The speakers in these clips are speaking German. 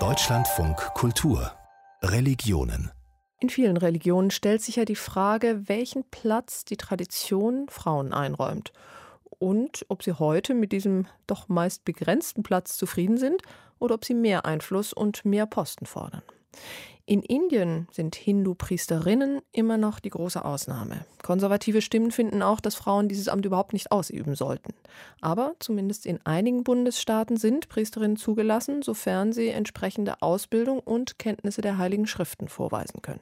Deutschlandfunk Kultur. Religionen. In vielen Religionen stellt sich ja die Frage, welchen Platz die Tradition Frauen einräumt. Und ob sie heute mit diesem doch meist begrenzten Platz zufrieden sind oder ob sie mehr Einfluss und mehr Posten fordern. In Indien sind Hindu-Priesterinnen immer noch die große Ausnahme. Konservative Stimmen finden auch, dass Frauen dieses Amt überhaupt nicht ausüben sollten. Aber zumindest in einigen Bundesstaaten sind Priesterinnen zugelassen, sofern sie entsprechende Ausbildung und Kenntnisse der Heiligen Schriften vorweisen können.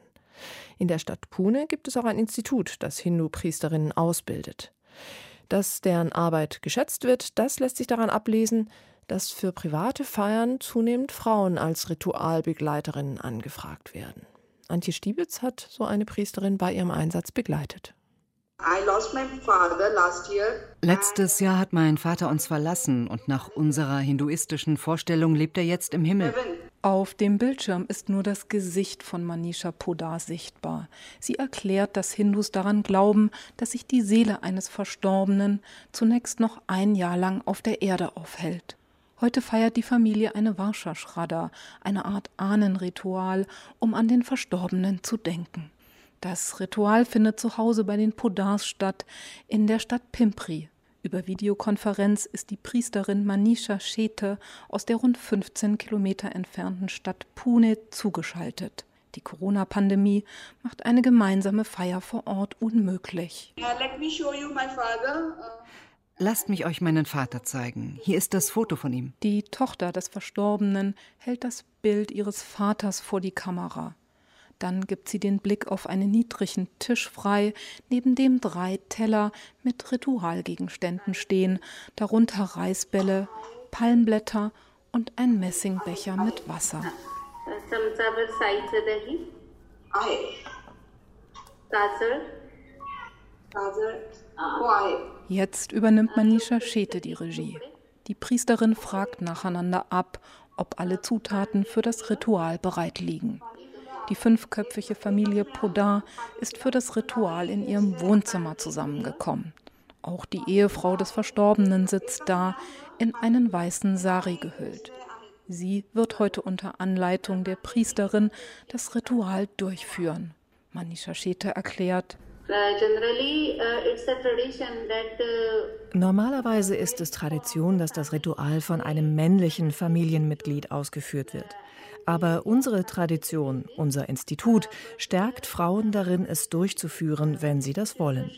In der Stadt Pune gibt es auch ein Institut, das Hindu-Priesterinnen ausbildet. Dass deren Arbeit geschätzt wird, das lässt sich daran ablesen, dass für private Feiern zunehmend Frauen als Ritualbegleiterinnen angefragt werden. Antje Stiebitz hat so eine Priesterin bei ihrem Einsatz begleitet. Letztes Jahr hat mein Vater uns verlassen und nach unserer hinduistischen Vorstellung lebt er jetzt im Himmel. Auf dem Bildschirm ist nur das Gesicht von Manisha Podar sichtbar. Sie erklärt, dass Hindus daran glauben, dass sich die Seele eines Verstorbenen zunächst noch ein Jahr lang auf der Erde aufhält. Heute feiert die Familie eine Varsha Shraddha, eine Art Ahnenritual, um an den Verstorbenen zu denken. Das Ritual findet zu Hause bei den Podars statt, in der Stadt Pimpri. Über Videokonferenz ist die Priesterin Manisha Shete aus der rund 15 Kilometer entfernten Stadt Pune zugeschaltet. Die Corona-Pandemie macht eine gemeinsame Feier vor Ort unmöglich. Uh, Lasst mich euch meinen Vater zeigen. Hier ist das Foto von ihm. Die Tochter des Verstorbenen hält das Bild ihres Vaters vor die Kamera. Dann gibt sie den Blick auf einen niedrigen Tisch frei, neben dem drei Teller mit Ritualgegenständen stehen, darunter Reisbälle, Palmblätter und ein Messingbecher mit Wasser. Jetzt übernimmt Manisha Schete die Regie. Die Priesterin fragt nacheinander ab, ob alle Zutaten für das Ritual bereit liegen. Die fünfköpfige Familie Podar ist für das Ritual in ihrem Wohnzimmer zusammengekommen. Auch die Ehefrau des Verstorbenen sitzt da, in einen weißen Sari gehüllt. Sie wird heute unter Anleitung der Priesterin das Ritual durchführen. Manisha Shete erklärt, Normalerweise ist es Tradition, dass das Ritual von einem männlichen Familienmitglied ausgeführt wird. Aber unsere Tradition, unser Institut, stärkt Frauen darin, es durchzuführen, wenn sie das wollen.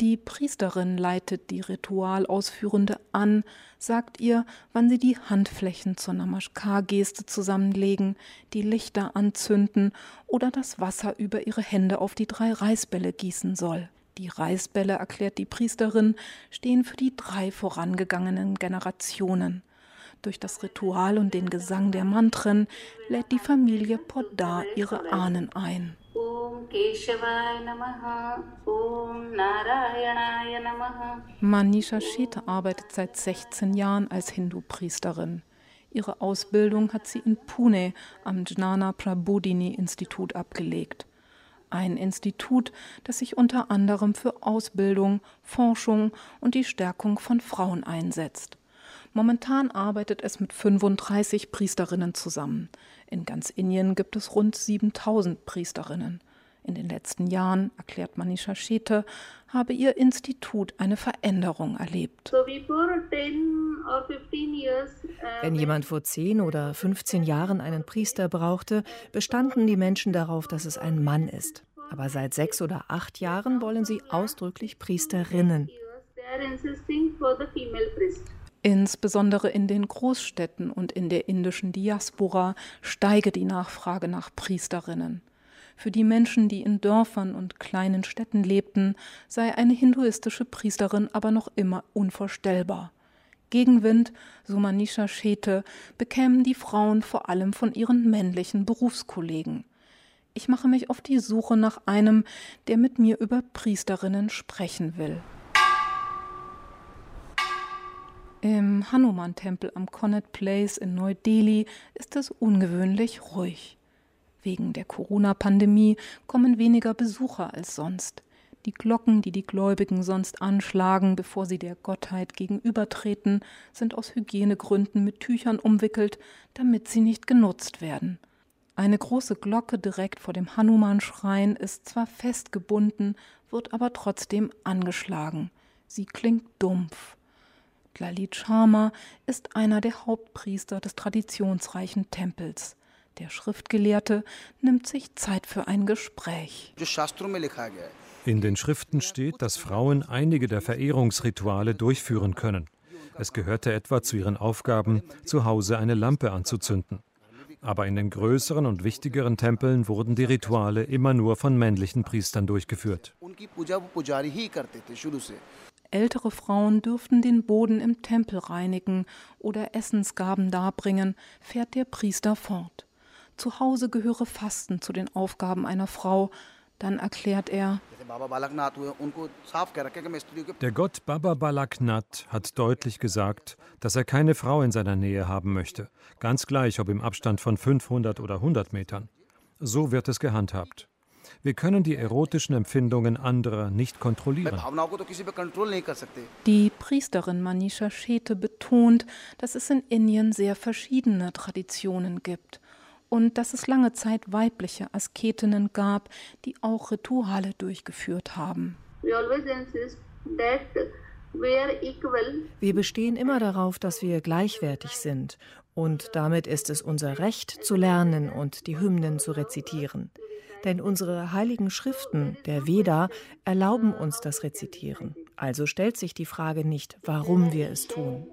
Die Priesterin leitet die Ritualausführende an, sagt ihr, wann sie die Handflächen zur Namaskar-Geste zusammenlegen, die Lichter anzünden oder das Wasser über ihre Hände auf die drei Reisbälle gießen soll. Die Reisbälle, erklärt die Priesterin, stehen für die drei vorangegangenen Generationen. Durch das Ritual und den Gesang der Mantren lädt die Familie Podar ihre Ahnen ein. Manisha Shete arbeitet seit 16 Jahren als Hindu-Priesterin. Ihre Ausbildung hat sie in Pune am Jnana Prabodhini Institut abgelegt. Ein Institut, das sich unter anderem für Ausbildung, Forschung und die Stärkung von Frauen einsetzt. Momentan arbeitet es mit 35 Priesterinnen zusammen. In ganz Indien gibt es rund 7000 Priesterinnen. In den letzten Jahren, erklärt Manisha Shete, habe ihr Institut eine Veränderung erlebt. Wenn jemand vor 10 oder 15 Jahren einen Priester brauchte, bestanden die Menschen darauf, dass es ein Mann ist. Aber seit sechs oder acht Jahren wollen sie ausdrücklich Priesterinnen. Insbesondere in den Großstädten und in der indischen Diaspora steige die Nachfrage nach Priesterinnen. Für die Menschen, die in Dörfern und kleinen Städten lebten, sei eine hinduistische Priesterin aber noch immer unvorstellbar. Gegenwind, so Manisha Shete, bekämen die Frauen vor allem von ihren männlichen Berufskollegen. Ich mache mich auf die Suche nach einem, der mit mir über Priesterinnen sprechen will. Im Hanuman-Tempel am Connaught Place in Neu-Delhi ist es ungewöhnlich ruhig. Wegen der Corona-Pandemie kommen weniger Besucher als sonst. Die Glocken, die die Gläubigen sonst anschlagen, bevor sie der Gottheit gegenübertreten, sind aus Hygienegründen mit Tüchern umwickelt, damit sie nicht genutzt werden. Eine große Glocke direkt vor dem Hanuman-Schrein ist zwar festgebunden, wird aber trotzdem angeschlagen. Sie klingt dumpf. Lalit Sharma ist einer der Hauptpriester des traditionsreichen Tempels. Der Schriftgelehrte nimmt sich Zeit für ein Gespräch. In den Schriften steht, dass Frauen einige der Verehrungsrituale durchführen können. Es gehörte etwa zu ihren Aufgaben, zu Hause eine Lampe anzuzünden. Aber in den größeren und wichtigeren Tempeln wurden die Rituale immer nur von männlichen Priestern durchgeführt. Ältere Frauen dürften den Boden im Tempel reinigen oder Essensgaben darbringen, fährt der Priester fort. Zu Hause gehöre Fasten zu den Aufgaben einer Frau, dann erklärt er, der Gott Baba Balaknath hat deutlich gesagt, dass er keine Frau in seiner Nähe haben möchte, ganz gleich ob im Abstand von 500 oder 100 Metern. So wird es gehandhabt. Wir können die erotischen Empfindungen anderer nicht kontrollieren. Die Priesterin Manisha Shete betont, dass es in Indien sehr verschiedene Traditionen gibt und dass es lange Zeit weibliche Asketinnen gab, die auch Rituale durchgeführt haben. Wir bestehen immer darauf, dass wir gleichwertig sind. Und damit ist es unser Recht zu lernen und die Hymnen zu rezitieren. Denn unsere heiligen Schriften, der Veda, erlauben uns das Rezitieren. Also stellt sich die Frage nicht, warum wir es tun.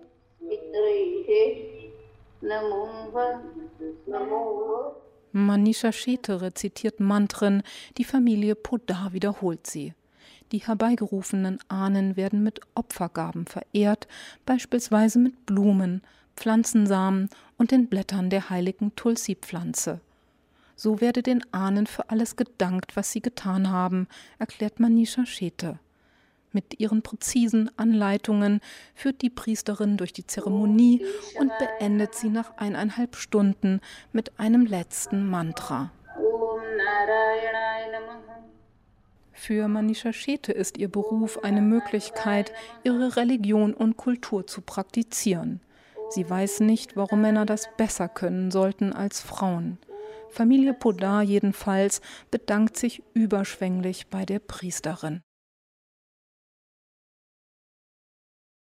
Manisha Shete rezitiert Mantren, die Familie Podar wiederholt sie. Die herbeigerufenen Ahnen werden mit Opfergaben verehrt, beispielsweise mit Blumen, Pflanzensamen und den Blättern der heiligen Tulsi-Pflanze. So werde den Ahnen für alles gedankt, was sie getan haben, erklärt Manisha Shete. Mit ihren präzisen Anleitungen führt die Priesterin durch die Zeremonie und beendet sie nach eineinhalb Stunden mit einem letzten Mantra. Für Manisha Shete ist ihr Beruf eine Möglichkeit, ihre Religion und Kultur zu praktizieren. Sie weiß nicht, warum Männer das besser können sollten als Frauen. Familie Podar jedenfalls bedankt sich überschwänglich bei der Priesterin.